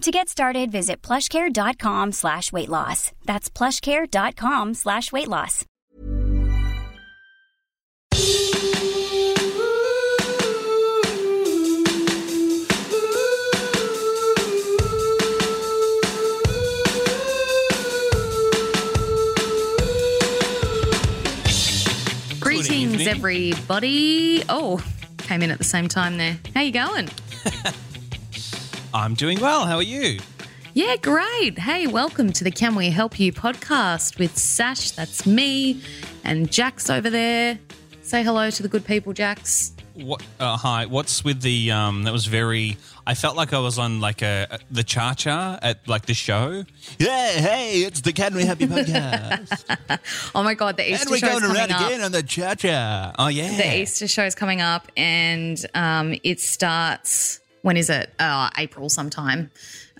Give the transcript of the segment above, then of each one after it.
To get started, visit plushcare.com slash weight loss. That's plushcare.com slash weight loss. Greetings, everybody. Oh, came in at the same time there. How you going? I'm doing well. How are you? Yeah, great. Hey, welcome to the Can We Help You podcast with Sach. That's me, and Jax over there. Say hello to the good people, Jax. What? Uh, hi. What's with the? Um, that was very. I felt like I was on like a, a the cha cha at like the show. Yeah, hey, it's the Can We Help You podcast, Oh my God, the Easter and we're show going coming around up. again on the cha cha. Oh yeah, The Easter show is coming up, and um, it starts. When is it? Uh, April sometime,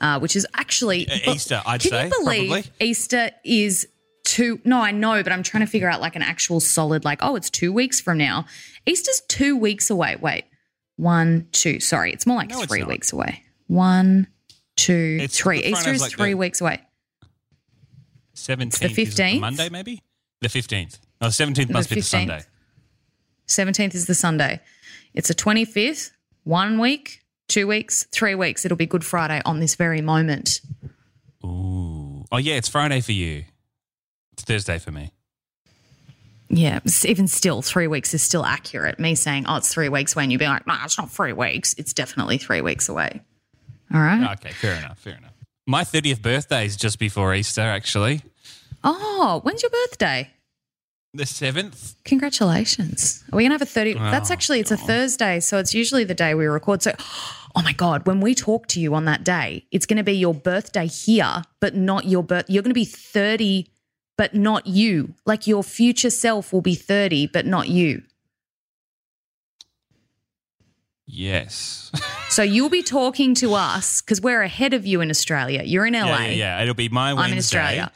uh, which is actually Uh, Easter, I'd can say, you believe probably. Easter is two? No, I know, but I'm trying to figure out like an actual solid. Like, oh, it's two weeks from now. Easter's two weeks away. Wait, one, two. Sorry, it's more like No, three weeks away. One, two, It's- three. Easter is like three weeks away. seventeenth. the 15th? Monday, maybe the fifteenth. No, seventeenth must The be the Sunday. Seventeenth is the Sunday. It's the twenty fifth. One week, two weeks, three weeks. It'll be Good Friday on this very moment. Ooh. Oh yeah, it's Friday for you. It's Thursday for me. Yeah, even still, three weeks is still accurate. Me saying, oh, it's three weeks away, and you'd be like, no, it's not three weeks. It's definitely three weeks away. All right. Ah, okay, fair enough. Fair enough. My thirtieth birthday is just before Easter, actually. Oh, when's your birthday? The seventh. Congratulations. Are we going to have a 30? that's Oh, actually, it's a Thursday. So it's usually the day we record. So, oh my God, when we talk to you on that day, it's going to be your birthday here, but not your birth. You're going to be 30, but not you. Like your future self will be 30, but not you. Yes. So you'll be talking to us because we're ahead of you in Australia. You're in LA. Yeah, yeah, yeah. It'll be my Wednesday. I'm in Australia.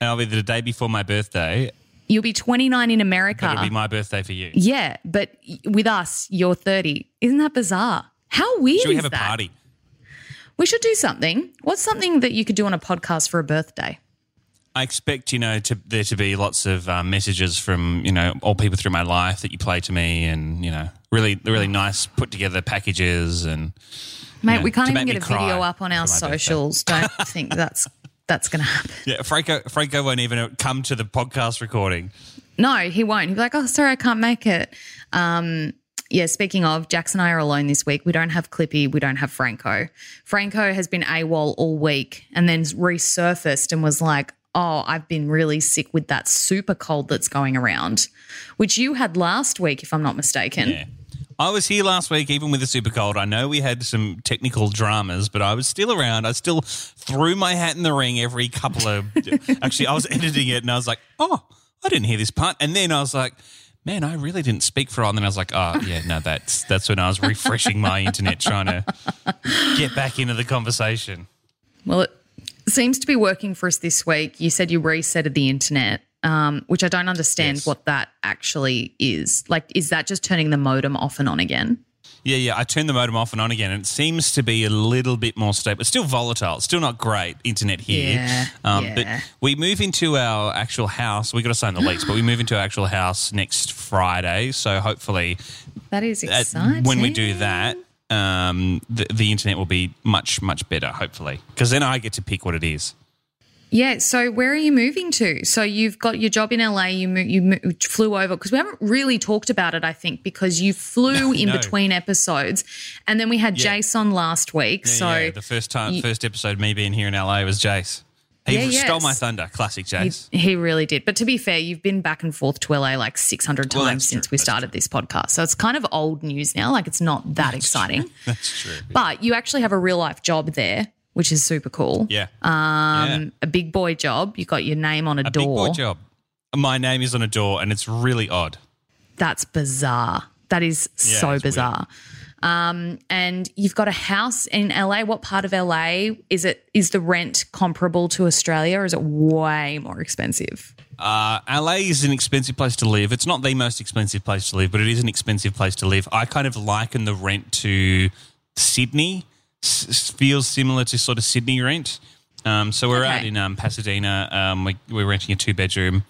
And I'll be the day before my birthday. You'll be 29 in America. But it'll be my birthday for you. yeah, but with us, you're 30. Isn't that bizarre? How weird Should we have a that? party? We should do something. What's something that you could do on a podcast for a birthday? I expect, you know, to there to be lots of um, messages from, you know, all people through my life that you play to me and, you know, really, really nice put together packages and Mate, Yeah, we can't even get a video up on our socials. Don't think that's that's going to happen. yeah, Franco Franco won't even come to the podcast recording. No, he won't. He'll be like, oh, sorry, I can't make it. Um, yeah, speaking of, Jax and I are alone this week. We don't have Clippy. We don't have Franco. Franco has been AWOL all week and then resurfaced and was like, oh, I've been really sick with that super cold that's going around, which you had last week, if I'm not mistaken. Yeah. I was here last week, even with the super cold. I know we had some technical dramas, but I was still around. I still threw my hat in the ring every couple of. actually, I was editing it and I was like, oh, I didn't hear this part. And then I was like, man, I really didn't speak for a while. And then I was like, oh, yeah, no, that's that's when I was refreshing my internet, trying to get back into the conversation. Well, it seems to be working for us this week. You said you resetted the internet, um, which I don't understand Yes. what that actually is. Like, is that just turning the modem off and on again? Yeah, yeah. I turned the modem off and on again, and it seems to be a little bit more stable. It's still volatile. It's still not great internet here. Yeah, um, yeah. But we move into our actual house. We got to sign the lease, but we move into our actual house next Friday. So hopefully, That is at- exciting. when we do that, um, the, the internet will be much much better. Hopefully, because then I get to pick what it is. Yeah. So where are you moving to? So you've got your job in LA. You mo- you mo- flew over because we haven't really talked about it. I think because you flew in No. between episodes, and then we had Yeah. Jason last week. Yeah, so yeah, the first time, you- first episode, me being here in LA was Jace. He Yeah, stole yes. my thunder. Classic he, Jace. he really did. But to be fair, you've been back and forth to LA like six hundred times Well, since true. we That's started this podcast. So it's kind of old news now. Like it's not that exciting. That's true. But you actually have a real life job there, which is super cool. Yeah. Um, a big boy job. You got your name on a, a door. big boy job. My name is on a door, and it's really odd. That's bizarre. That is Yeah, so bizarre. Um, and you've got a house in LA. What part of LA is it? Is the rent comparable to Australia, or is it way more expensive? Uh, LA is an expensive place to live. It's not the most expensive place to live, but it is an expensive place to live. I kind of liken the rent to Sydney. S- feels similar to sort of Sydney rent. Um, so we're out in um, Pasadena. Um, we, we're renting a two bedroom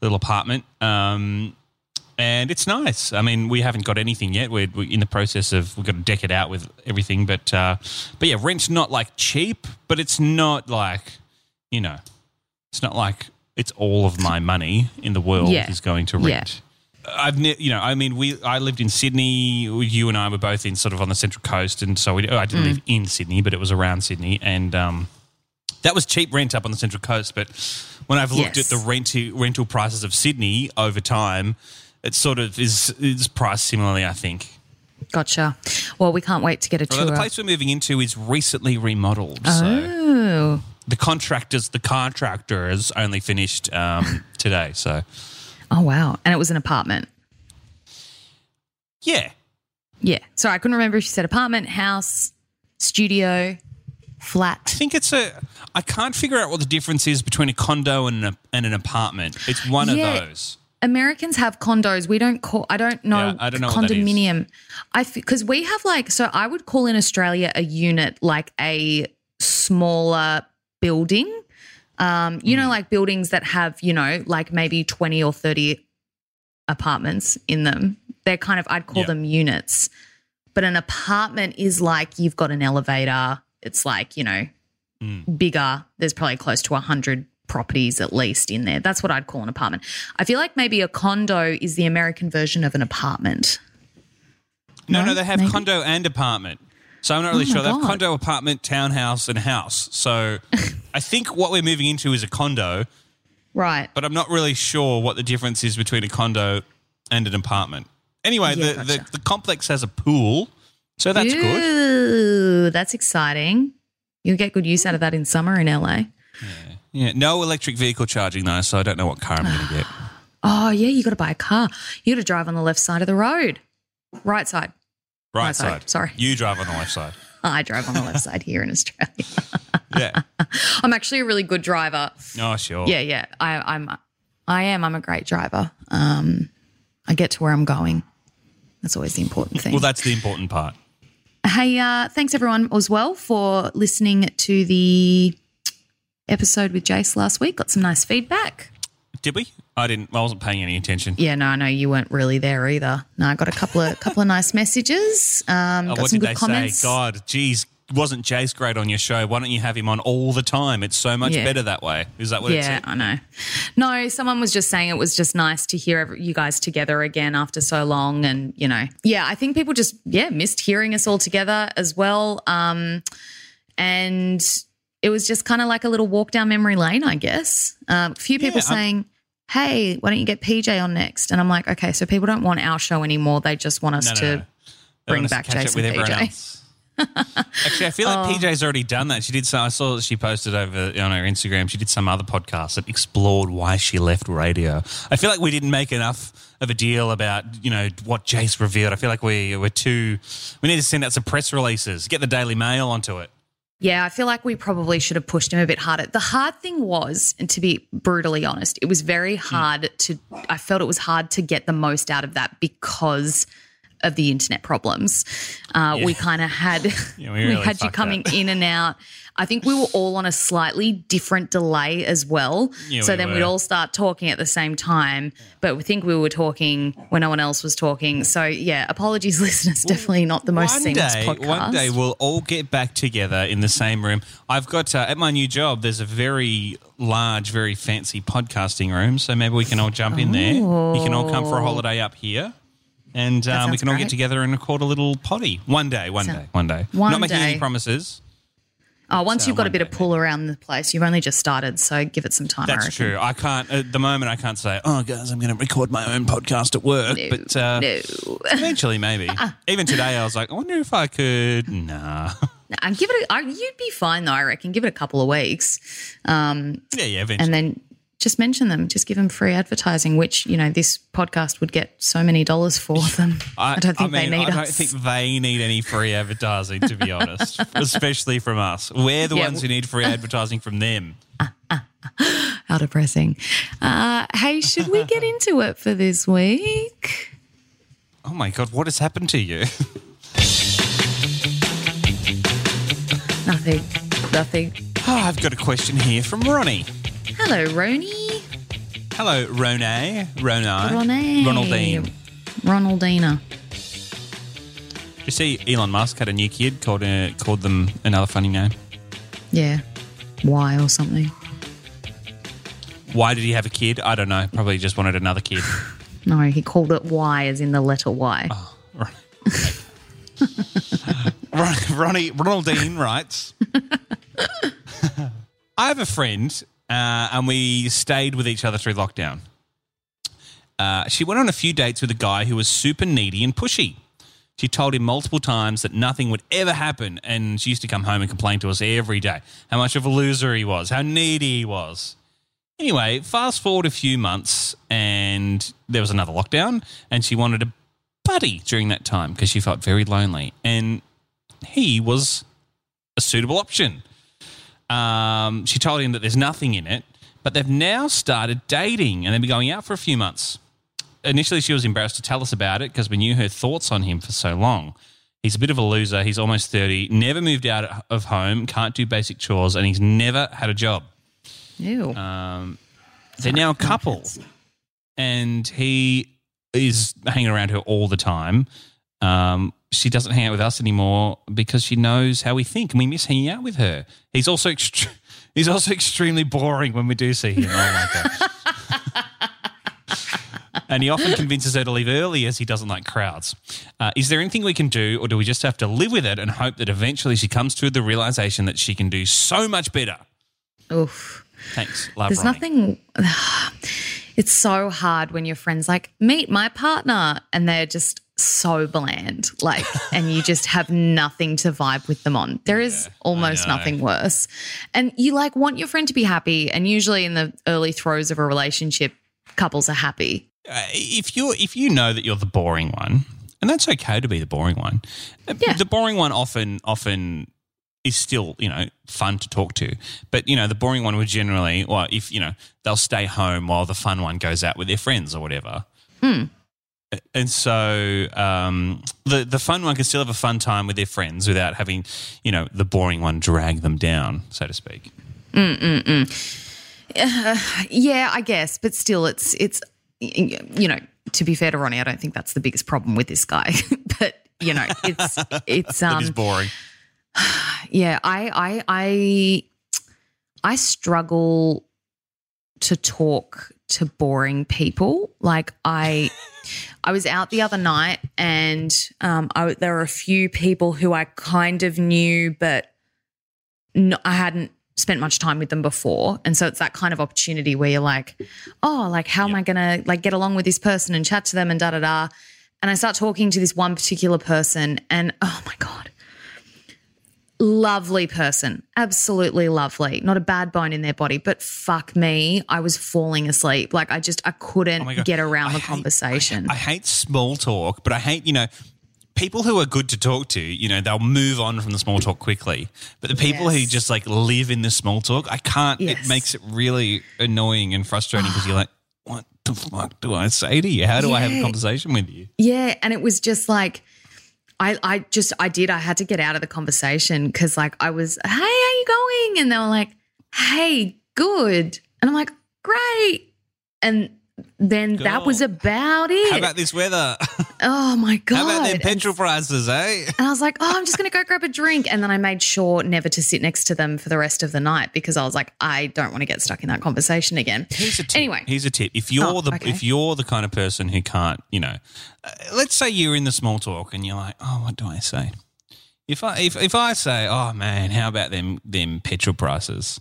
little apartment. Um, and it's nice. I mean, we haven't got anything yet. We're, we're in the process of we've got to deck it out with everything, but uh, but yeah, rent's not like cheap, but it's not like you know, it's not like it's all of my money in the world Yeah. is going to Yeah. I've you know, I mean, we I lived in Sydney. You and I were both in sort of on the central coast, and so we, I didn't live in Sydney, but it was around Sydney, and um, that was cheap rent up on the central coast. But when I've looked Yes. at the rent rental prices of Sydney over time, it sort of is is priced similarly. I think. Gotcha. Well, we can't wait to get a Although the place we're moving into is recently remodeled, so oh, the contractors the contractors only finished um, today. So oh wow! And it was an apartment. yeah, Yeah. So I couldn't remember if you said apartment, house, studio, flat. I think it's a. I can't figure out what the difference is between a condo and an, and an apartment. It's one Yeah. of those. Americans have condos. We don't call. I don't know. Yeah, I don't know what that is. condominium. I because we have like so. I would call in Australia a unit like a smaller building. Um, you know, like buildings that have you know like maybe twenty or thirty apartments in them. They're kind of I'd call Yeah. them units. But an apartment is like you've got an elevator. It's like you know Hmm. bigger. There's probably close to a hundred properties at least in there. That's what I'd call an apartment. I feel like maybe a condo is the American version of an apartment. No, No? no, they have Maybe? condo and apartment. So I'm not really Oh sure. They have condo, apartment, townhouse, and house. So I think what we're moving into is a condo, Right. but I'm not really sure what the difference is between a condo and an apartment. Anyway, Yeah, the, gotcha. the, the complex has a pool, so that's good. Ooh, that's exciting. You'll get good use out of that in summer in LA. Yeah, no electric vehicle charging though, so I don't know what car I'm going to get. Oh, yeah, you got to buy a car. You got to drive on the left side of the road. Right side. Right Right side, side. sorry. You drive on the left side. I drive on the left side here in Australia. Yeah. I'm actually a really good driver. Oh, sure. Yeah, yeah. I, I'm I am. I'm a great driver. Um, I get to where I'm going. That's always the important thing. Well, that's the important part. Hey, uh, thanks everyone as well for listening to the episode with Jace last week. Got some nice feedback. Did we? I didn't. I wasn't paying any attention. Yeah, no, I know you weren't really there either. No, I got a couple of couple of nice messages. Um, Oh, got what some did good they comments. say? God, geez, wasn't Jace great on your show? Why don't you have him on all the time? It's so much Yeah. better that way. Is that what yeah? I know. No, someone was just saying it was just nice to hear every- you guys together again after so long, and you know, yeah, I think people just yeah missed hearing us all together as well. Um, and it was just kind of like a little walk down memory lane, I guess. Um, a few people Yeah, I'm- saying. Hey, why don't you get PJ on next? And I'm like, okay, so people don't want our show anymore. They just want us No, no, to no. Bring to back catch Jason with PJ. Actually, I feel like Oh. PJ's already done that. She did some. I saw that she posted over on her Instagram. She did some other podcast that explored why she left radio. I feel like we didn't make enough of a deal about you know what Jace revealed. I feel like we we're too. We need to send out some press releases. Get the Daily Mail onto it. Yeah, I feel like we probably should have pushed him a bit harder. The hard thing was, and to be brutally honest, it was very hmm. hard to, I felt it was hard to get the most out of that because of the internet problems. Uh, We kind of had Yeah, we we, had you coming that. in and out. I think we were all on a slightly different delay as well. Yeah, so we then were. we'd all start talking at the same time, but we think we were talking when no one else was talking. So yeah, apologies, listeners. Definitely not the most seamless day, podcast. one day we'll all get back together in the same room. I've got uh, at my new job. There's a very large, very fancy podcasting room, so maybe we can all jump in there. You can all come for a holiday up here, and um, we can all great. get together and record a little potty one day. One So- day. One day. One Not making any promises. Oh, once So you've got a bit of day, pull around the place, you've only just started, so give it some time. That's reckon. true. I can't at the moment. I can't say, "Oh, guys, I'm going to record my own podcast at work." No, but uh, no. eventually, maybe. Even today, I was like, "I wonder if I could." Nah. And give it. A, I, you'd be fine though. I reckon. Give it a couple of weeks, um, yeah, yeah. Eventually. and then just mention them. Just give them free advertising, which you know this podcast would get so many dollars for them. I, don't think mean, they need I don't us. think they need any free advertising, to be honest, especially from us. We're the Yeah. ones who need free advertising from them. How depressing. Uh, hey, should we get into it for this week? Oh my god, what has happened to you? Nothing. Nothing. Oh, I've got a question here from Ronnie. Hello, Roni. Hello, Ronay. Ronay. Ronnie. Ronaldine. Ronaldina. You see Elon Musk had a new kid called uh, called them another funny name? Yeah. Why or something? Why did he have a kid? I don't know. Probably just wanted another kid. No, he called it Y as in the letter Y. Ron- Ronnie Ronaldine writes, I have a friend, uh, and we stayed with each other through lockdown. Uh, she went on a few dates with a guy who was super needy and pushy. She told him multiple times that nothing would ever happen, and she used to come home and complain to us every day how much of a loser he was, how needy he was. Anyway, fast forward a few months, and there was another lockdown, and she wanted a buddy during that time because she felt very lonely, and he was a suitable option. Um, she told him that there's nothing in it, but they've now started dating, and they've been going out for a few months. Initially, she was embarrassed to tell us about it because we knew her thoughts on him for so long. He's a bit of a loser. He's almost 30, never moved out of home, can't do basic chores, and he's never had a job. Ew. Um, they're now a couple, and he is hanging around her all the time. Um, she doesn't hang out with us anymore because she knows how we think, and we miss hanging out with her. He's also ext- he's also extremely boring when we do see him. Oh my gosh. And he often convinces her to leave early as he doesn't like crowds. Uh, is there anything we can do, or do we just have to live with it and hope that eventually she comes to the realization that she can do so much better? Oof. Thanks, love. There's Ronnie. nothing. It's so hard when your friends like meet my partner and they're just so bland, like, and you just have nothing to vibe with them on. There is almost nothing worse, and you like want your friend to be happy. And usually, in the early throes of a relationship, couples are happy. uh, if you're, if you know that you're the boring one, and that's okay to be the boring one. uh, Yeah. The boring one often often is still you know fun to talk to, but you know the boring one would generally, well, if you know they'll stay home while the fun one goes out with their friends or whatever. And so um, the the fun one can still have a fun time with their friends without having, you know, the boring one drag them down, so to speak. Yeah, I guess, but still, it's it's you know. To be fair to Ronnie, I don't think that's the biggest problem with this guy, but you know, it's it's um is boring. yeah i i i i struggle to talk to boring people. Like i i was out the other night and um I, there were a few people who i kind of knew but no, i hadn't spent much time with them before. And so it's that kind of opportunity where you're like oh like how am i gonna like get along with this person and chat to them and da da da? And i start talking to this one particular person and oh my god lovely person, absolutely lovely. Not a bad bone in their body, but fuck me, I was falling asleep. Like I just I couldn't Oh get around I the hate- conversation. I hate small talk, but I hate, you know, people who are good to talk to, you know, they'll move on from the small talk quickly. But the people who just like live in the small talk, I can't, Yes. it makes it really annoying and frustrating because you're like, what the the fuck do I say to you? How do I have a conversation with you? Yeah, and it was just like I I just I did I had to get out of the conversation cuz like I was, "Hey, how you going?" and they were like, "Hey, good." And I'm like, "Great." And then that was about it. How about this weather? oh my god. How about them And- petrol prices, eh? And I was like, oh, I'm just going to go grab a drink. And then I made sure never to sit next to them for the rest of the night because I was like, I don't want to get stuck in that conversation again. Here's a tip. Anyway. here's a tip. If you're Oh, the okay. if you're the kind of person who can't, you know, uh, let's say you're in the small talk and you're like, oh, what do I say? If I if if I say, oh man, how about them them petrol prices?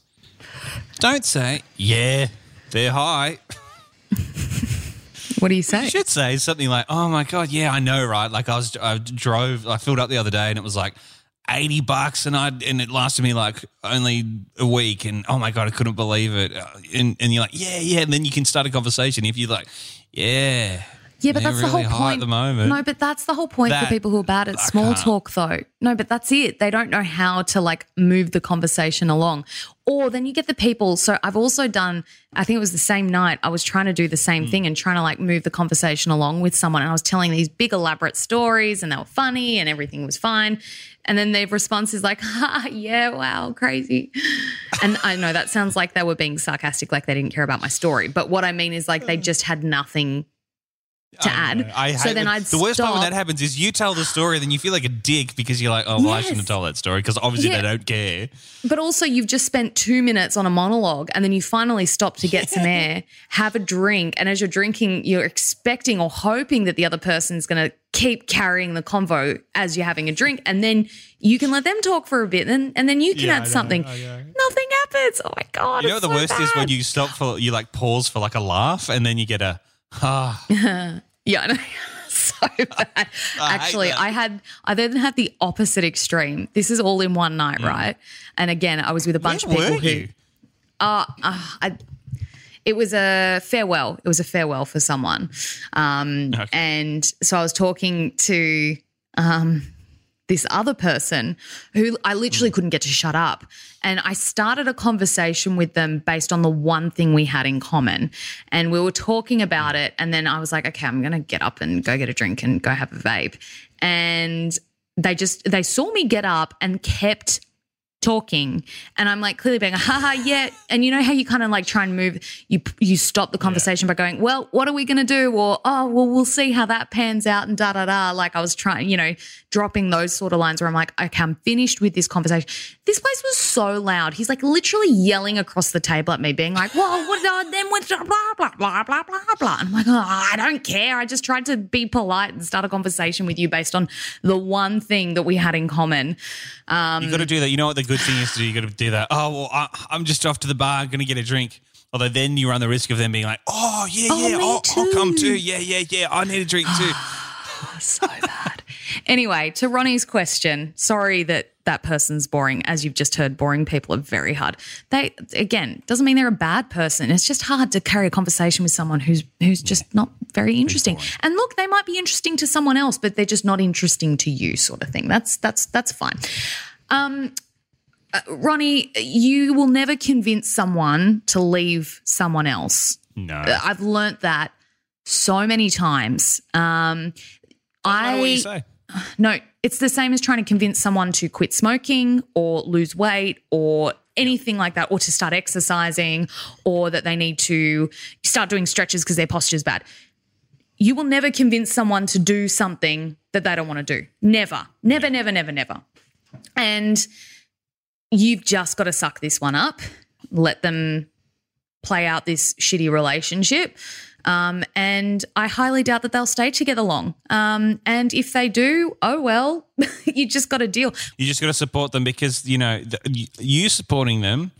Don't say, yeah, they're high. What do you say? You should say something like, "Oh my god, yeah, I know, right? Like I was, I drove, I filled up the other day, and it was like eighty bucks, and I and it lasted me like only a week, and oh my god, I couldn't believe it. Uh, And and you're like, yeah, yeah, and then you can start a conversation if you're like, yeah, Yeah, but they're that's really the whole point. at the moment. No, but that's the whole point That- for people who are bad at I small can't. talk, though. No, but that's it. They don't know how to like move the conversation along. Or then you get the people. So I've also done, I think it was the same night, I was trying to do the same Hmm. thing and trying to like move the conversation along with someone. And I was telling these big, elaborate stories and they were funny and everything was fine. And then their response is like, ha, yeah, wow, crazy. And I know that sounds like they were being sarcastic, like they didn't care about my story. But what I mean is like they just had nothing to I add. know. I so then I'd the worst part when that happens is you tell the story, then you feel like a dick because you're like, oh, well, I shouldn't have told that story because obviously Yeah. they don't care. But also, you've just spent two minutes on a monologue and then you finally stop to get some air, have a drink. And as you're drinking, you're expecting or hoping that the other person's going to keep carrying the convo as you're having a drink. And then you can let them talk for a bit and, and then you can Yeah, add something. Oh, Nothing happens. Oh my God. You know what the so worst is when you stop for you like pause for like a laugh and then you get a. Yeah, I know. so bad. I Actually. I had I then had the opposite extreme. This is all in one night, right? And again, I was with a bunch Where of people were who you? I, it was a farewell. It was a farewell for someone. Um, Okay. And so I was talking to um, this other person who I literally mm. couldn't get to shut up. And I started a conversation with them based on the one thing we had in common. And we were talking about it. And then I was like, okay, I'm going to get up and go get a drink and go have a vape. And they just, they saw me get up and kept talking. And I'm like clearly being haha yeah. And you know how you kind of like try and move you you stop the conversation by going well what are we going to do? Or oh well we'll see how that pans out and da da da. Like I was trying you know dropping those sort of lines where I'm like okay I'm finished with this conversation. This place was so loud. He's like literally yelling across the table at me being like well what uh, then what blah blah blah blah blah blah. And I'm like oh, I don't care. I just tried to be polite and start a conversation with you based on the one thing that we had in common. Um, You got to do that. You know what the good thing is to do? You got to do that. Oh, well, I, I'm just off to the bar, going to get a drink. Although then you run the risk of them being like, oh, yeah, Oh, yeah, I'll, I'll come too. Yeah, yeah, yeah. I need a drink too. so bad. Anyway, to Ronnie's question, sorry that that person's boring. As you've just heard, boring people are very hard. They again doesn't mean they're a bad person. It's just hard to carry a conversation with someone who's who's just not very interesting. And look, they might be interesting to someone else, but they're just not interesting to you, sort of thing. That's that's that's fine. Um, uh, Ronnie, you will never convince someone to leave someone else. No. Uh, I've learnt that so many times. Um, I know what you I say. no, it's the same as trying to convince someone to quit smoking or lose weight or anything like that, or to start exercising, or that they need to start doing stretches because their posture's bad. You will never convince someone to do something that they don't want to do. Never, never, never, never, never. And you've just got to suck this one up, let them play out this shitty relationship. Um, and I highly doubt that they'll stay together long. Um, and if they do, oh well, you just got to deal. You just got to support them because you know the, you supporting them,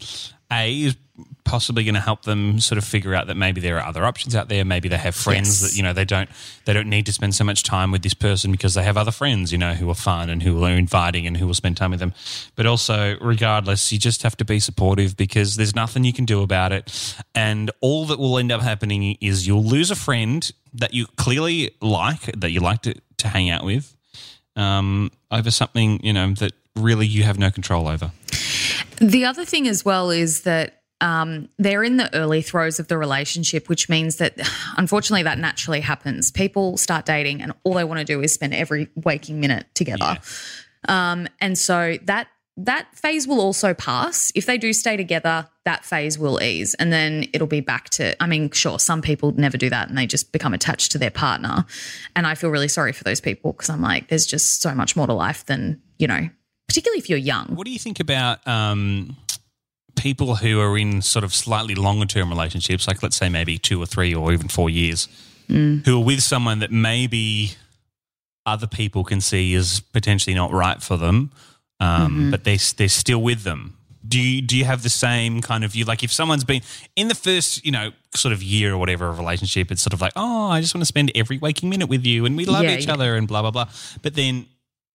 a is possibly going to help them sort of figure out that maybe there are other options out there. Maybe they have friends Yes. that you know they don't they don't need to spend so much time with this person because they have other friends you know who are fun and who are inviting and who will spend time with them. But also, regardless, you just have to be supportive because there's nothing you can do about it, and all that will end up happening is you'll lose a friend that you clearly like that you like to, to hang out with um, over something you know that really you have no control over. The other thing as well is that um, they're in the early throes of the relationship, which means that unfortunately that naturally happens. People start dating and all they want to do is spend every waking minute together. Um, and so that that phase will also pass. If they do stay together, that phase will ease and then it'll be back to I mean, sure, some people never do that and they just become attached to their partner. And I feel really sorry for those people because I'm like, there's just so much more to life than, you know, particularly if you're young. What do you think about um, people who are in sort of slightly longer term relationships, like let's say maybe two or three or even four years, Mm. who are with someone that maybe other people can see is potentially not right for them, um, Mm-hmm. but they they're still with them. Do you do you have the same kind of view? Like if someone's been in the first, you know, sort of year or whatever of relationship, it's sort of like, oh, I just want to spend every waking minute with you, and we love Yeah, each yeah. other, and blah blah blah. But then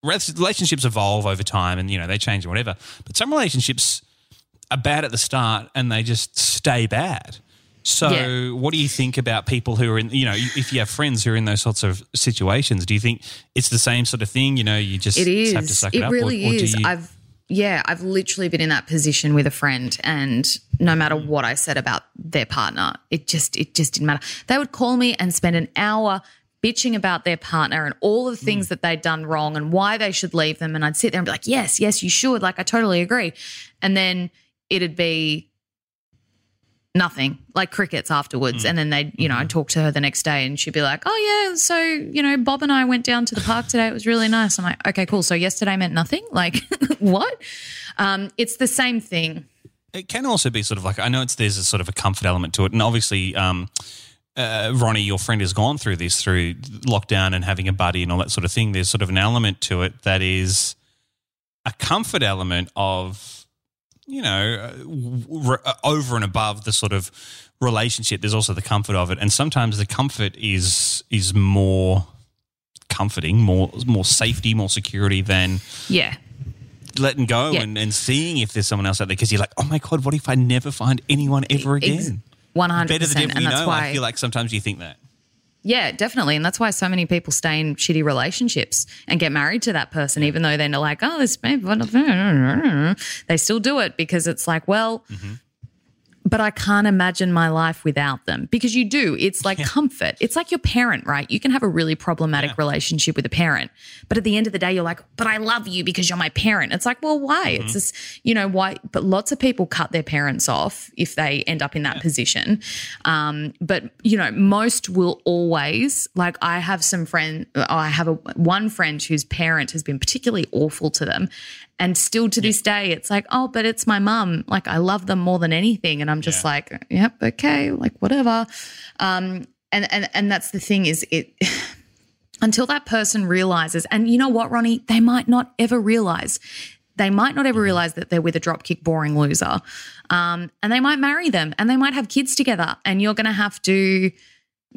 relationships evolve over time, and you know they change and whatever. But some relationships are bad at the start, and they just stay bad. So, Yeah. what do you think about people who are in, you know, if you have friends who are in those sorts of situations, do you think it's the same sort of thing? You know, you just It is. have to suck it, it up? really or, is. you- I've yeah, I've literally been in that position with a friend, and no matter what I said about their partner, it just it just didn't matter. They would call me and spend an hour bitching about their partner and all the things that they'd done wrong and why they should leave them. And I'd sit there and be like, yes, yes, you should. Like, I totally agree. And then it'd be nothing like crickets afterwards. And then they'd you know i'd talk to her the next day and she'd be like oh yeah so you know bob and i went down to the park today. It was really nice. I'm like okay cool. So yesterday meant nothing? Like what? Um it's the same thing. It can also be sort of like I know it's there's a sort of a comfort element to it, and obviously, um, uh, Ronnie, your friend, has gone through this through lockdown and having a buddy and all that sort of thing. There's sort of an element to it that is a comfort element of you know uh, w- r- uh, over and above the sort of relationship. There's also the comfort of it, and sometimes the comfort is is more comforting, more more safety, more security than yeah letting go Yeah. and, and seeing if there's someone else out there because you're like, oh my god, what if I never find anyone ever again? Ex- 100% Better and you that's know. why I feel like sometimes you think that. Yeah, definitely. And that's why so many people stay in shitty relationships and get married to that person, even though they're like, oh, this they still do it because it's like, well, mm-hmm. But I can't imagine my life without them because you do. It's like comfort. It's like your parent, right? You can have a really problematic relationship with a parent, but at the end of the day, you're like, but I love you because you're my parent. It's like, well, why? It's just, you know, why? But lots of people cut their parents off if they end up in that position. Um, but, you know, most will always, like, I have some friend, I have a one friend whose parent has been particularly awful to them. And still to this day, it's like, oh, but it's my mum. Like, I love them more than anything. And I'm just like, yep, okay, like whatever. Um, and and and that's the thing is it until that person realizes, and you know what, Ronnie, they might not ever realize. They might not ever realize that they're with a dropkick boring loser. Um, and they might marry them and they might have kids together. And you're going to have to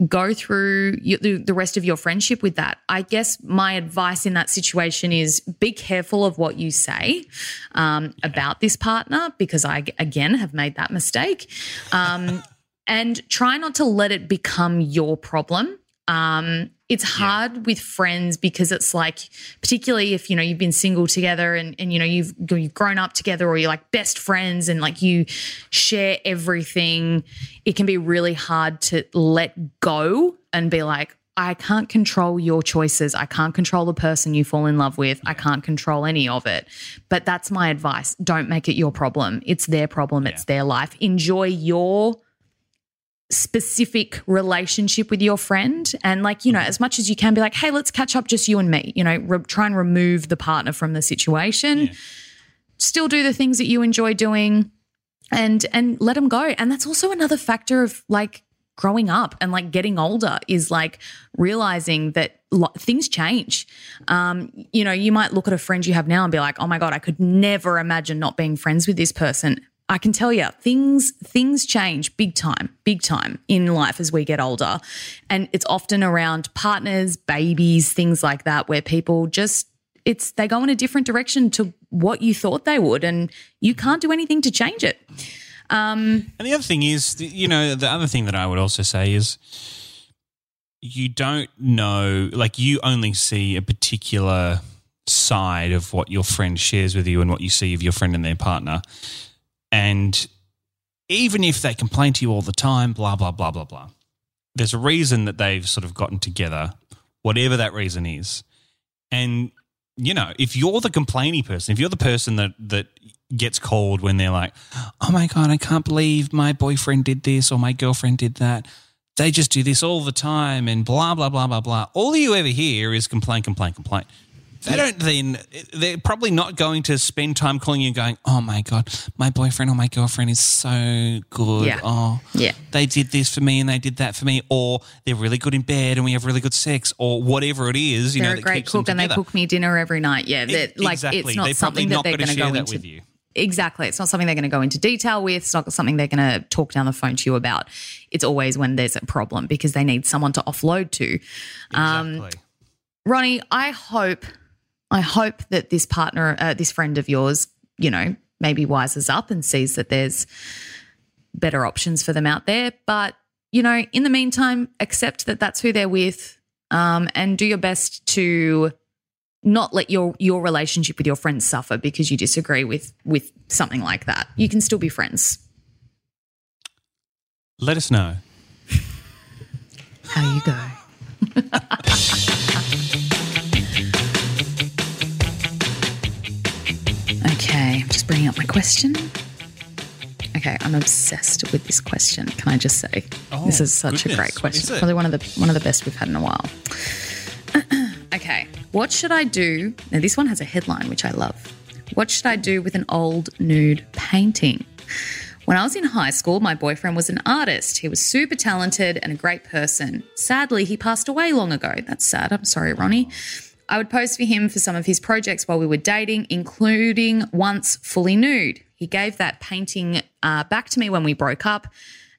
go through the, rest of your friendship with that. I guess my advice in that situation is be careful of what you say um, about this partner because I, again, have made that mistake. Um, and try not to let it become your problem. Um, it's hard with friends because it's like, particularly if you know you've been single together and and you know you've you've grown up together or you're like best friends and like you share everything. It can be really hard to let go and be like, I can't control your choices. I can't control the person you fall in love with. I can't control any of it. But that's my advice. Don't make it your problem. It's their problem. It's their life. Enjoy your specific relationship with your friend. And like you know as much as you can be like hey let's catch up just you and me you know re- try and remove the partner from the situation. Still do the things that you enjoy doing and and let them go. And that's also another factor of like growing up and like getting older is like realizing that lo- things change. Um you know you might look at a friend you have now and be like oh my god i could never imagine not being friends with this person I can tell you things things change big time, big time in life as we get older. And it's often around partners, babies, things like that where people just it's they go in a different direction to what you thought they would and you can't do anything to change it. Um, and the other thing is, you know, the other thing that I would also say is you don't know, like, you only see a particular side of what your friend shares with you and what you see of your friend and their partner. And even if they complain to you all the time, blah, blah, blah, blah, blah. There's a reason that they've sort of gotten together, whatever that reason is. And, you know, if you're the complaining person, if you're the person that, that gets called when they're like, oh my God, I can't believe my boyfriend did this or my girlfriend did that. They just do this all the time and blah, blah, blah, blah, blah. All you ever hear is complain, complain, complain. They don't then, they're probably not going to spend time calling you and going, oh my God, my boyfriend or my girlfriend is so good. Yeah. Oh, Yeah. they did this for me and they did that for me. Or they're really good in bed and we have really good sex or whatever it is. You They're know, a great cook and they cook me dinner every night. Yeah, that like exactly. it's not They're something not that they're gonna share go that into. with you. Exactly, it's not something they're going to go into detail with. It's not something they're going to talk down the phone to you about. It's always when there's a problem because they need someone to offload to. Um, Ronnie, I hope, I hope that this partner, uh, this friend of yours, you know, maybe wises up and sees that there's better options for them out there. But you know, in the meantime, accept that that's who they're with, um, and do your best to not let your your relationship with your friends suffer because you disagree with with something like that. You can still be friends. Let us know. How you go. bringing up my question. Okay, I'm obsessed with this question. Can I just say, Oh, this is such a goodness. great What is question. Probably one of the one of the best we've had in a while. okay, what should I do? Now, this one has a headline which I love. What should I do with an old nude painting? When I was in high school, my boyfriend was an artist. He was super talented and a great person. Sadly, he passed away long ago. That's sad. I'm sorry, Ronnie. I would pose for him for some of his projects while we were dating, including once fully nude. He gave that painting uh, back to me when we broke up,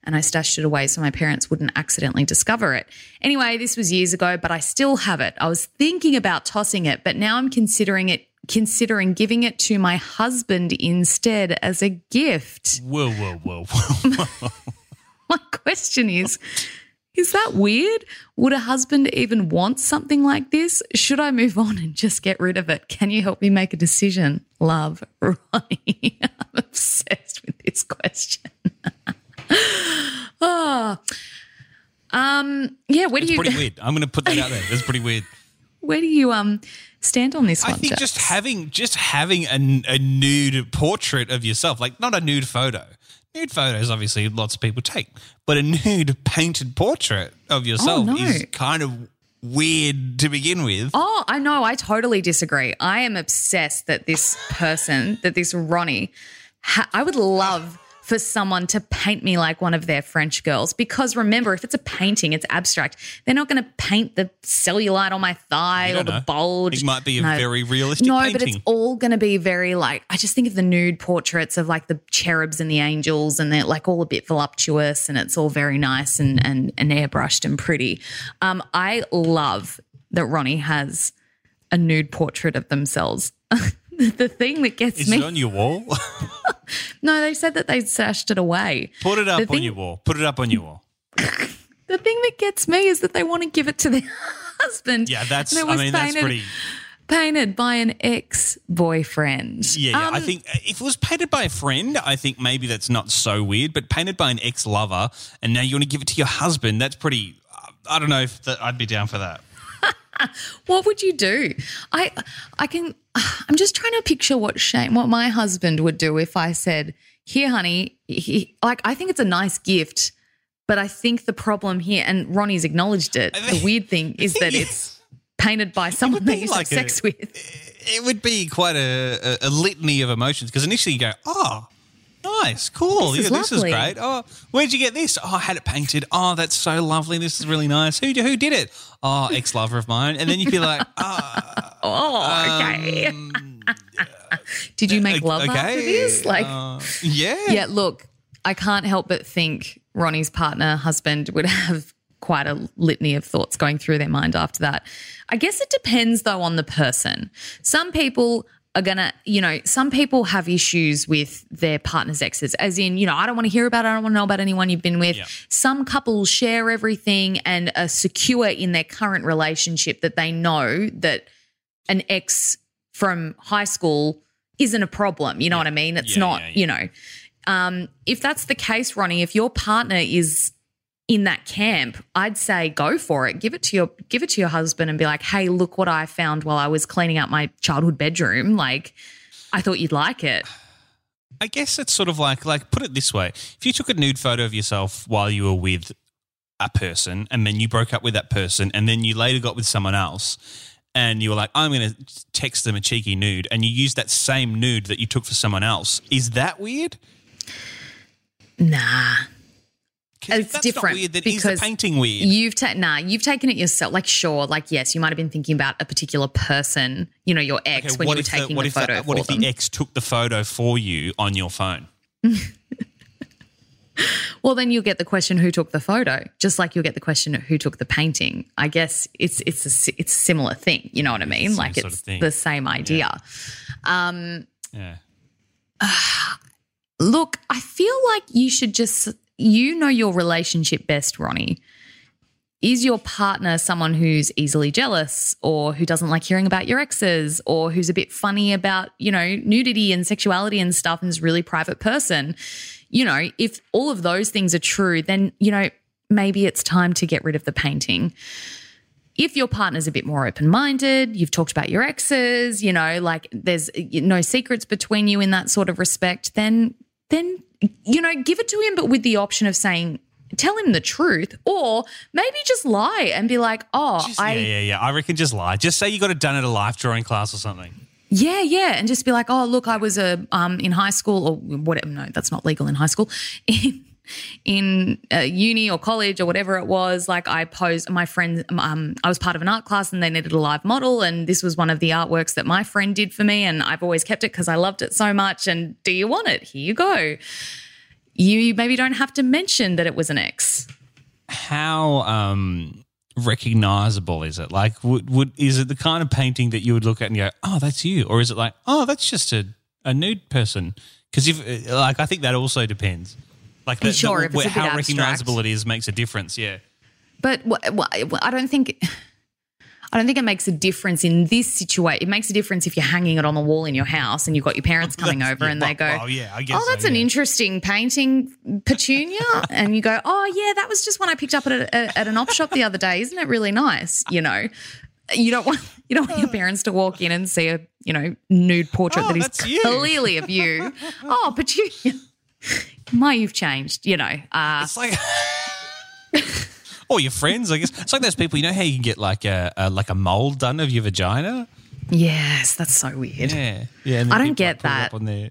and I stashed it away so my parents wouldn't accidentally discover it. Anyway, this was years ago, but I still have it. I was thinking about tossing it, but now I'm considering it considering giving it to my husband instead as a gift. Whoa, whoa, whoa, whoa. My question is Is that weird? Would a husband even want something like this? Should I move on and just get rid of it? Can you help me make a decision? Love, Ronnie. I'm obsessed with this question. oh. Um, yeah, where do it's you pretty weird. I'm going to put that out there. It's pretty weird. where do you um stand on this I one? think Jax? just having just having a, a nude portrait of yourself, like not a nude photo. Nude photos, obviously, lots of people take, but a nude painted portrait of yourself oh, no. is kind of weird to begin with. Oh, I know. I totally disagree. I am obsessed that this person, that this Ronnie, ha- I would love for someone to paint me like one of their French girls. Because remember, if it's a painting, it's abstract. They're not going to paint the cellulite on my thigh or the know. bulge. It might be a No. very realistic No, painting. but it's all going to be very like I just think of the nude portraits of like the cherubs and the angels, and they're like all a bit voluptuous, and it's all very nice and and, and airbrushed and pretty. Um, I love that Ronnie has a nude portrait of themselves. the thing that gets Is me, it on your wall? no, they said that they'd sashed it away. Put it up on your wall. Put it up on your wall. The thing that gets me is that they want to give it to their husband. Yeah, that's. I mean, that's painted- pretty. painted by an ex boyfriend. Yeah, yeah. I um, think uh, if it was painted by a friend, I think maybe that's not so weird. But painted by an ex lover, and now you want to give it to your husband, that's pretty. Uh, I don't know if that, I'd be down for that. What would you do? I I can I'm just trying to picture what Shane what my husband would do if I said, "Here, honey, he, like I think it's a nice gift, but I think the problem here and Ronnie's acknowledged it. The weird thing is that it's painted by someone that you like have sex with. It would be quite a, a, a litany of emotions because initially you go, oh, nice, cool, This is yeah, this is great. Oh, where'd you get this? Oh, I had it painted. Oh, that's so lovely. This is really nice. Who who did it? Oh, ex lover of mine. And then you'd be like, oh, Oh, okay. um, Did you make love after this? Like uh, yeah, Yeah, look, I can't help but think Ronnie's partner, husband, would have quite a litany of thoughts going through their mind after that. I guess it depends, though, on the person. Some people are gonna, you know, some people have issues with their partner's exes, as in, you know, I don't want to hear about it, I don't want to know about anyone you've been with. Yeah. Some couples share everything and are secure in their current relationship that they know that an ex from high school isn't a problem. You know what I mean? It's Yeah, not, yeah, yeah. you know. um, if that's the case, Ronnie, if your partner is in that camp, I'd say go for it. Give it to your give it to your husband and be like, "Hey, look what I found while I was cleaning out my childhood bedroom. Like, I thought you'd like it." I guess it's sort of like like put it this way: if you took a nude photo of yourself while you were with a person, and then you broke up with that person, and then you later got with someone else, and you were like, "I'm going to text them a cheeky nude," and you used that same nude that you took for someone else, is that weird? Nah. It's that's not different weird, then is the because painting weird? You've ta- nah, you've taken it yourself. Like, sure, like yes, you might have been thinking about a particular person, you know, your ex Okay, when you were taking what the if photo what if them. the ex took the photo for you on your phone? well, then you'll get the question who took the photo, just like you'll get the question who took the painting. I guess it's it's a it's a similar thing. You know what I mean? Same Like sort of it's the same idea. Um, Yeah. Look, I feel like you should just, you know, your relationship best, Ronnie. Is your partner someone who's easily jealous or who doesn't like hearing about your exes or who's a bit funny about, you know, nudity and sexuality and stuff and is a really private person? You know, if all of those things are true, then, you know, maybe it's time to get rid of the painting if your partner's a bit more open minded, you've talked about your exes, you know, like there's no secrets between you in that sort of respect, then then you know, give it to him, but with the option of saying, tell him the truth, or maybe just lie and be like, oh, Just- I yeah, yeah, yeah. I reckon just lie. Just say you got it done at a life drawing class or something. Yeah, yeah, and just be like, "Oh, look, I was a um in high school or whatever. No, that's not legal in high school. In in uh, uni or college or whatever it was, like I posed. My friend, um, I was part of an art class and they needed a live model, and this was one of the artworks that my friend did for me, and I've always kept it because I loved it so much. And do you want it? Here you go. You maybe don't have to mention that it was an ex. How um, recognizable is it? Like, would, would is it the kind of painting that you would look at and go, "Oh, that's you," or is it like, "Oh, that's just a, a nude person"? Because if like, I think that also depends. Like, the, Sure, the- if it's a bit how recognizable it is makes a difference. Yeah. But wh- I don't think. I don't think it makes a difference in this situation. It makes a difference if you're hanging it on the wall in your house and you've got your parents coming That's- over yeah, and they well- go, well, yeah, I guess "Oh, that's so, an interesting painting, Petunia," and you go, "Oh, yeah, that was just one I picked up at, a, at an op shop the other day. Isn't it really nice?" You know, you don't want you don't want your parents to walk in and see a you know nude portrait Oh, that is that's you. clearly of you. oh, Petunia, my, you've changed. You know, uh, It's like. or your friends, I guess. It's like those people. You know how you can get like a, a like a mold done of your vagina. yes, that's so weird. Yeah, yeah. and I don't get like, put it up that. on there.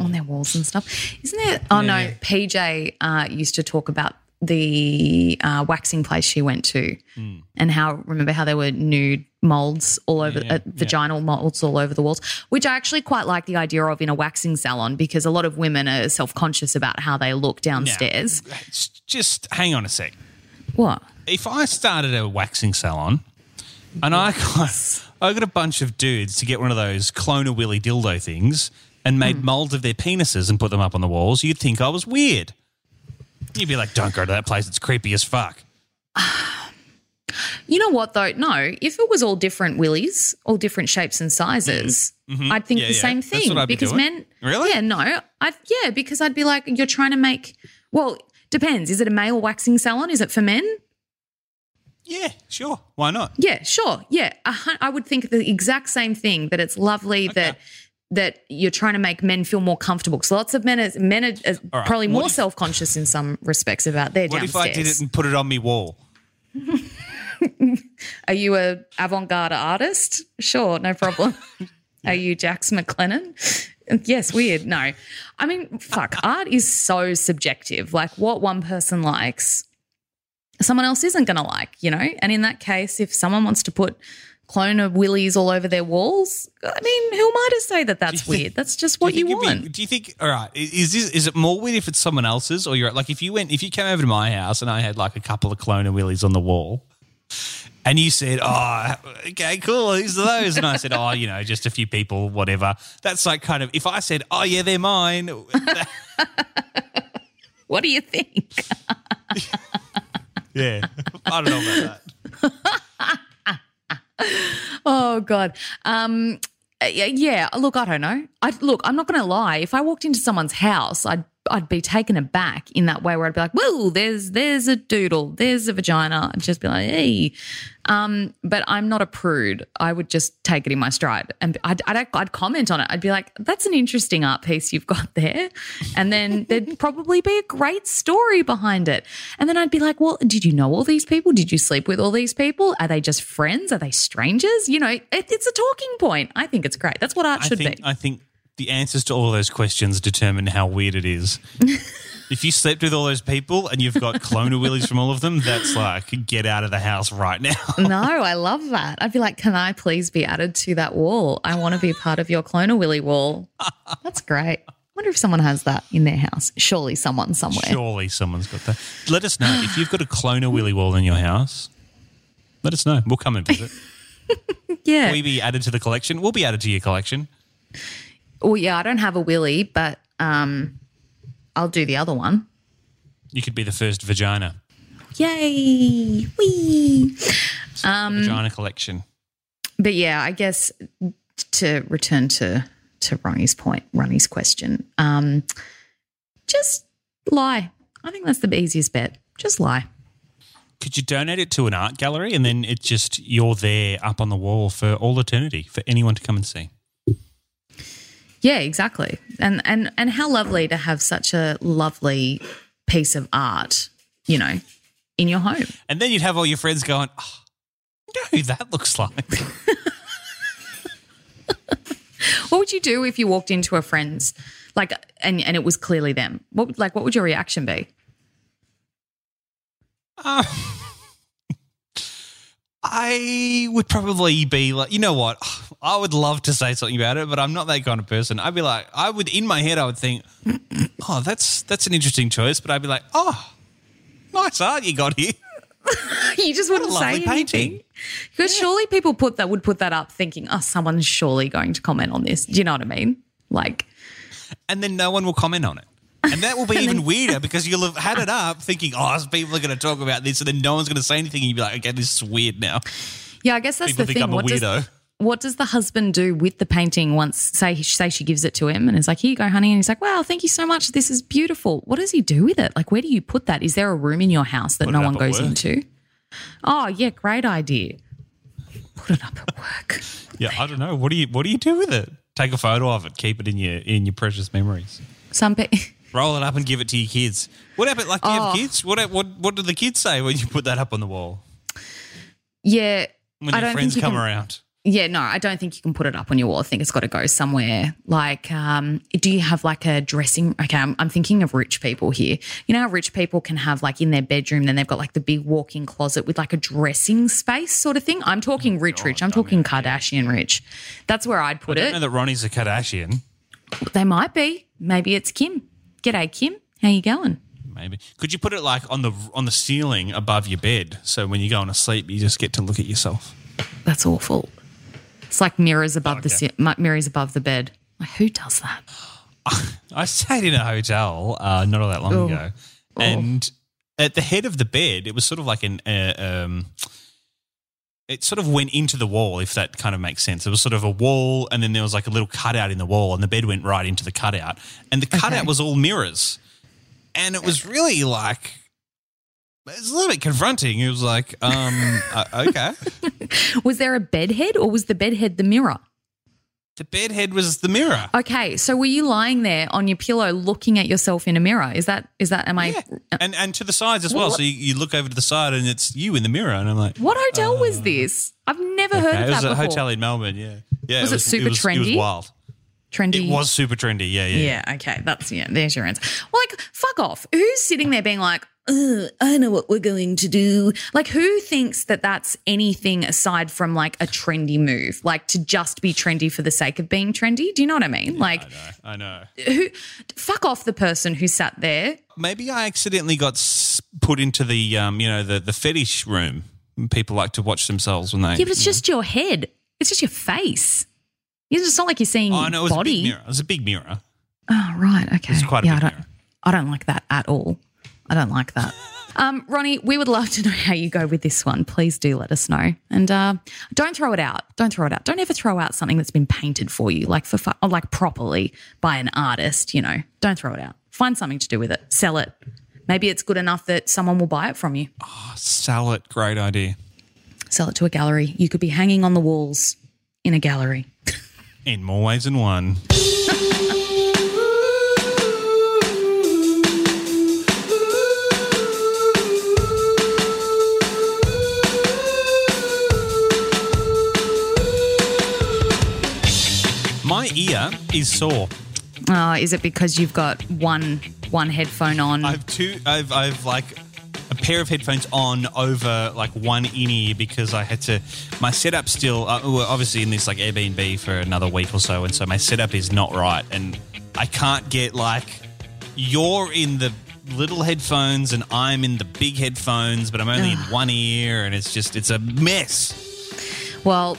on their walls and stuff. Isn't there? Oh no, Yeah. PJ uh, used to talk about the uh, waxing place she went to, Hmm. and how remember how there were nude molds all over, uh, vaginal molds all over the walls, which I actually quite like the idea of in a waxing salon because a lot of women are self conscious about how they look downstairs. it's just hang on a sec. What? If I started a waxing salon and I got I got a bunch of dudes to get one of those clone a willy dildo things and made molds of their penises and put them up on the walls, you'd think I was weird. You'd be like, "Don't go to that place; it's creepy as fuck." You know what though? No, if it was all different willies, all different shapes and sizes, I'd think Mm-hmm. Yeah, the yeah. same That's thing what I'd be because doing. men. Really? Yeah, no, I yeah because I'd be like, you're trying to make. Well, depends. Is it a male waxing salon? Is it for men? Yeah, sure. Why not? Yeah, sure. Yeah, hun- I would think the exact same thing. That it's lovely that that you're trying to make men feel more comfortable. Because lots of men are men are, are right, probably what more self conscious in some respects about their What downstairs. if I did it and put it on me wall? Are you a avant-garde artist? Sure, no problem. Are you Jax McLennan? Yes, weird. No. I mean, fuck, art is so subjective. Like what one person likes, someone else isn't going to like, you know? And in that case, if someone wants to put clone of willies all over their walls, I mean, who am I to say that that's think- weird? That's just what you, it'd want. Be, do you think? All right, is this is it more weird if it's someone else's or you're like if you went if you came over to my house and I had like a couple of clone of willies on the wall, and you said, "Oh, okay, cool, These are those?" and I said, "Oh, you know, just a few people, whatever." That's like kind of if I said, "Oh, yeah, they're mine." what do you think? yeah, I don't know about that. Oh God. Um. uh, Yeah. Look, I don't know. I look. I'm not going to lie. If I walked into someone's house, I'd I'd be taken aback in that way where I'd be like, "Whoa, there's there's a doodle, there's a vagina." I'd just be like, "Hey," um, but I'm not a prude. I would just take it in my stride, and I'd, I'd I'd comment on it. I'd be like, "That's an interesting art piece you've got there," and then there'd probably be a great story behind it. And then I'd be like, "Well, did you know all these people? Did you sleep with all these people? Are they just friends? Are they strangers? You know, it, it's a talking point. I think it's great. That's what art I should think be. I think the answers to all those questions determine how weird it is. if you slept with all those people and you've got cloner willies from all of them, that's like get out of the house right now. No, I love that. I'd be like, can I please be added to that wall? I want to be part of your cloner willy wall. That's great. I wonder if someone has that in their house. Surely someone somewhere. Surely someone's got that. Let us know if you've got a cloner willy wall in your house. Let us know. We'll come and visit. Yeah. Will we be added to the collection? We'll be added to your collection. Well, yeah, I don't have a willy, but um, I'll do the other one. You could be the first vagina. Yay! Whee! Um, vagina collection. But yeah, I guess to return to to Ronnie's point, Ronnie's question, um, just lie. I think that's the easiest bet. Just lie. Could you donate it to an art gallery and then it's just you're there up on the wall for all eternity for anyone to come and see? Yeah, exactly. And and and how lovely to have such a lovely piece of art, you know, in your home. And then you'd have all your friends going, oh, you know who that looks like? What would you do if you walked into a friend's like and and it was clearly them? What like what would your reaction be? Um, I would probably be like, you know what? Oh, I would love to say something about it, but I'm not that kind of person. I'd be like, I would in my head, I would think, oh, that's that's an interesting choice, but I'd be like, oh, nice art you got here. you just wouldn't say anything. painting. Because surely people put that would put that up thinking, oh, someone's surely going to comment on this. Do you know what I mean? Like, And then no one will comment on it. And that will be even weirder because you'll have had it up thinking, oh, people are going to talk about this, and then no one's going to say anything, and you'll be like, okay, this is weird now. yeah, I guess that's People the thing. I'm a What does, weirdo. What does the husband do with the painting once say say she gives it to him and is like, here you go, honey, and he's like, wow, thank you so much. This is beautiful. What does he do with it? Like, where do you put that? Is there a room in your house that Put no one goes work. into? Oh yeah, great idea. Put it up at work. Yeah, I don't know. What do you What do you do with it? Take a photo of it, keep it in your in your precious memories. Some people. Roll it up and give it to your kids. What happened? Like, do you Oh. have kids? What What What do the kids say when you put that up on the wall? Yeah, When your friends come can- around? Yeah, no, I don't think you can put it up on your wall. I think it's got to go somewhere. Like, um, do you have like a dressing? Okay, I'm, I'm thinking of rich people here. You know how rich people can have like in their bedroom, then they've got like the big walk-in closet with like a dressing space sort of thing. I'm talking rich, rich. I'm talking Kardashian rich. That's where I'd I put don't know it. that Ronnie's a Kardashian. They might be. Maybe it's Kim. G'day, Kim. How you going? Maybe could you put it like on the on the ceiling above your bed, so when you go on to sleep, you just get to look at yourself. That's awful. It's like mirrors above the Okay. mi- mirrors above the bed. Like who does that? I stayed in a hotel uh, not all that long Oh. ago, and at the head of the bed, it was sort of like an. Uh, um, it sort of went into the wall, if that kind of makes sense. It was sort of a wall, and then there was like a little cutout in the wall, and the bed went right into the cutout, and the cutout Okay. was all mirrors, and it was really like. It was a little bit confronting. It was like, um, uh, okay. Was there a bed head or was the bed head the mirror? The bed head was the mirror. Okay, so were you lying there on your pillow looking at yourself in a mirror? Is that is that am I Yeah. And and to the sides as well. What? So you, you look over to the side and it's you in the mirror. And I'm like, What hotel was this? I've never heard okay. of it was that a before. hotel in Melbourne. Yeah. Yeah. Was it super It was trendy? wild. Trendy. It was super trendy. Yeah. Yeah. Yeah, okay. That's yeah, there's your answer. Well, like, fuck off. Who's sitting there being like, Ugh, I know what we're going to do? Like, who thinks that that's anything aside from like a trendy move? Like to just be trendy for the sake of being trendy? Do you know what I mean? like, I know. who fuck off the person who sat there Maybe I accidentally got put into the um, you know, the the fetish room. People like to watch themselves when they. Yeah, but it's just your head. It's just your face. It's not like you're seeing Oh no, it was a big mirror. It was a big mirror. Oh, right. Okay. It's quite a yeah, big I don't, mirror. I don't like that at all. I don't like that. Um, Ronnie, we would love to know how you go with this one. Please do let us know. And uh, don't throw it out. Don't throw it out. Don't ever throw out something that's been painted for you, like for or like properly by an artist. You know, don't throw it out. Find something to do with it. Sell it. Maybe it's good enough that someone will buy it from you. Sell it. Great idea. Sell it to a gallery. You could be hanging on the walls in a gallery. In more ways than one. Ear is sore. Uh, is it because you've got one one headphone on? I've two. I've I've like a pair of headphones on over like one in ear because I had to. My setup still uh, we're obviously in this like Airbnb for another week or so, and so my setup is not right, and I can't get like you're in the little headphones and I'm in the big headphones, but I'm only in one ear, and it's just it's a mess. well,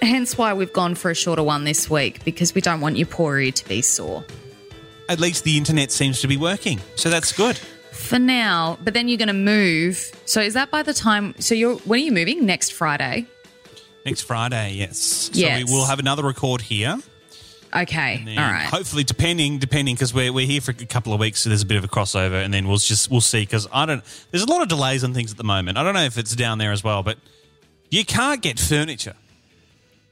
hence why we've gone for a shorter one this week because we don't want your poor ear to be sore. At least the internet seems to be working, so that's good. For now, but then you're going to move. So is that by the time? So you're when are you moving? Next Friday. Next Friday, yes. So we will have another record here. Okay. All right. Hopefully, depending, depending, because we're, we're here for a couple of weeks, so there's a bit of a crossover, and then we'll just we'll see. Because I don't, there's a lot of delays on things at the moment. I don't know if it's down there as well, but you can't get furniture.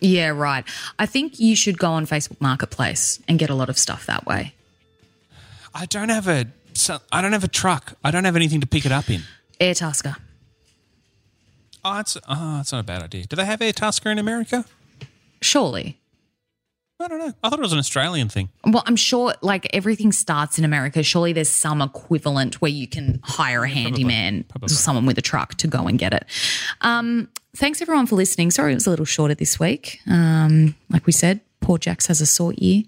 Yeah, right. I think you should go on Facebook Marketplace and get a lot of stuff that way. I don't have a, so- I don't have a truck. I don't have anything to pick it up in. Airtasker. Oh, it's oh, that's not a bad idea. Do they have Airtasker in America? Surely. I don't know. I thought it was an Australian thing. Well, I'm sure like everything starts in America. Surely there's some equivalent where you can hire a handyman, probably. someone with a truck to go and get it. Um, thanks everyone for listening. Sorry it was a little shorter this week. Um, like we said, poor Jax has a sore ear.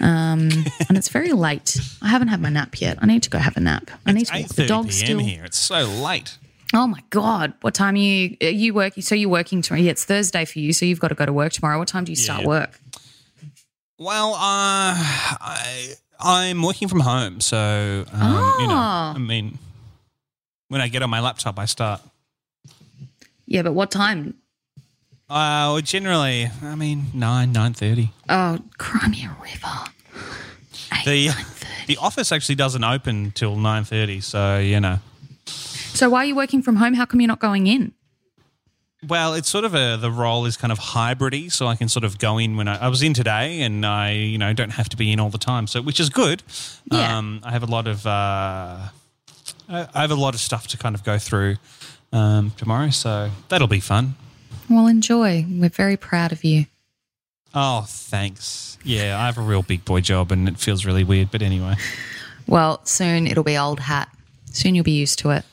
Um, and it's very late. I haven't had my nap yet. I need to go have a nap. I need It's to walk the dog still. here. It's so late. Oh my god! What time are you? Are you working? So you're working tomorrow? Yeah, it's Thursday for you. So you've got to go to work tomorrow. What time do you start Yeah. work? Well, uh, I I'm working from home, so um, you know, Oh. I mean, when I get on my laptop, I start. Yeah, but what time? Uh, well, generally, I mean, nine nine thirty. Oh, Crimea River. The the office actually doesn't open till nine thirty, so you know. So why are you working from home? How come you're not going in? Well, it's sort of a the role is kind of hybridy, so I can sort of go in when I, I was in today, and I you know don't have to be in all the time, so which is good. Yeah. Um, I have a lot of uh, I I have a lot of stuff to kind of go through um, tomorrow, so that'll be fun. Well, enjoy. We're very proud of you. Oh, thanks. Yeah, I have a real big boy job, and it feels really weird, but anyway. Well, soon it'll be old hat. Soon you'll be used to it.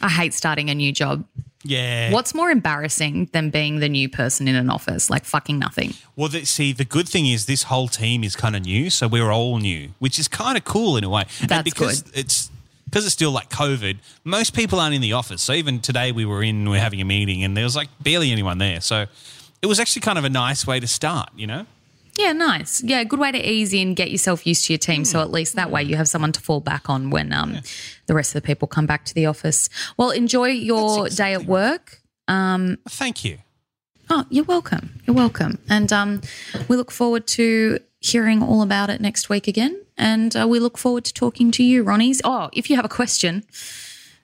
I hate starting a new job. Yeah. What's more embarrassing than being the new person in an office? Like fucking nothing. Well, the, see, the good thing is this whole team is kind of new, so we're all new, which is kind of cool in a way. and That's because good. It's because it's still like COVID. Most people aren't in the office, so even today we were in, we are having a meeting, and there was like barely anyone there. So it was actually kind of a nice way to start, you know. Yeah, nice. Yeah, good way to ease in, get yourself used to your team. So at least that way you have someone to fall back on when um, the rest of the people come back to the office. Well, enjoy your That's day at exactly work. Thank you. Oh, you're welcome. You're welcome. And um, we look forward to hearing all about it next week again. And uh, we look forward to talking to you, Ronnies. Oh, if you have a question,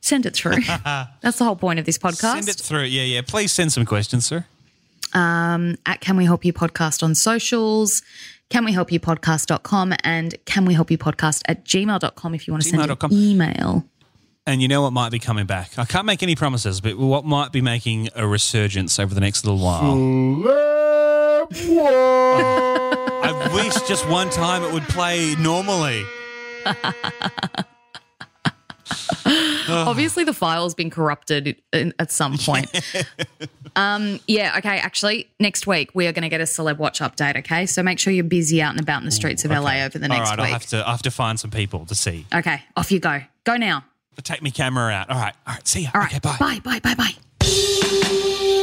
send it through. That's the whole point of this podcast. Send it through. Yeah, yeah. Please send some questions, sir. at Can We Help You Podcast on socials, Can We Help You Podcast.com, and Can We Help You Podcast at gmail.com if you want to send an Gmail.com. email. And you know what might be coming back? I can't make any promises, but what might be making a resurgence over the next little while? I wish just one time it would play normally. Obviously, the file's been corrupted in- at some point. um, yeah, okay. Actually, next week we are going to get a celeb watch update. Okay, so make sure you're busy out and about in the streets of LA over the next week. All right, I'll have to I have to find some people to see. okay, off you go. Go now. Take my camera out. All right, all right. See ya. All right. Okay, bye. Bye. Bye. Bye. Bye.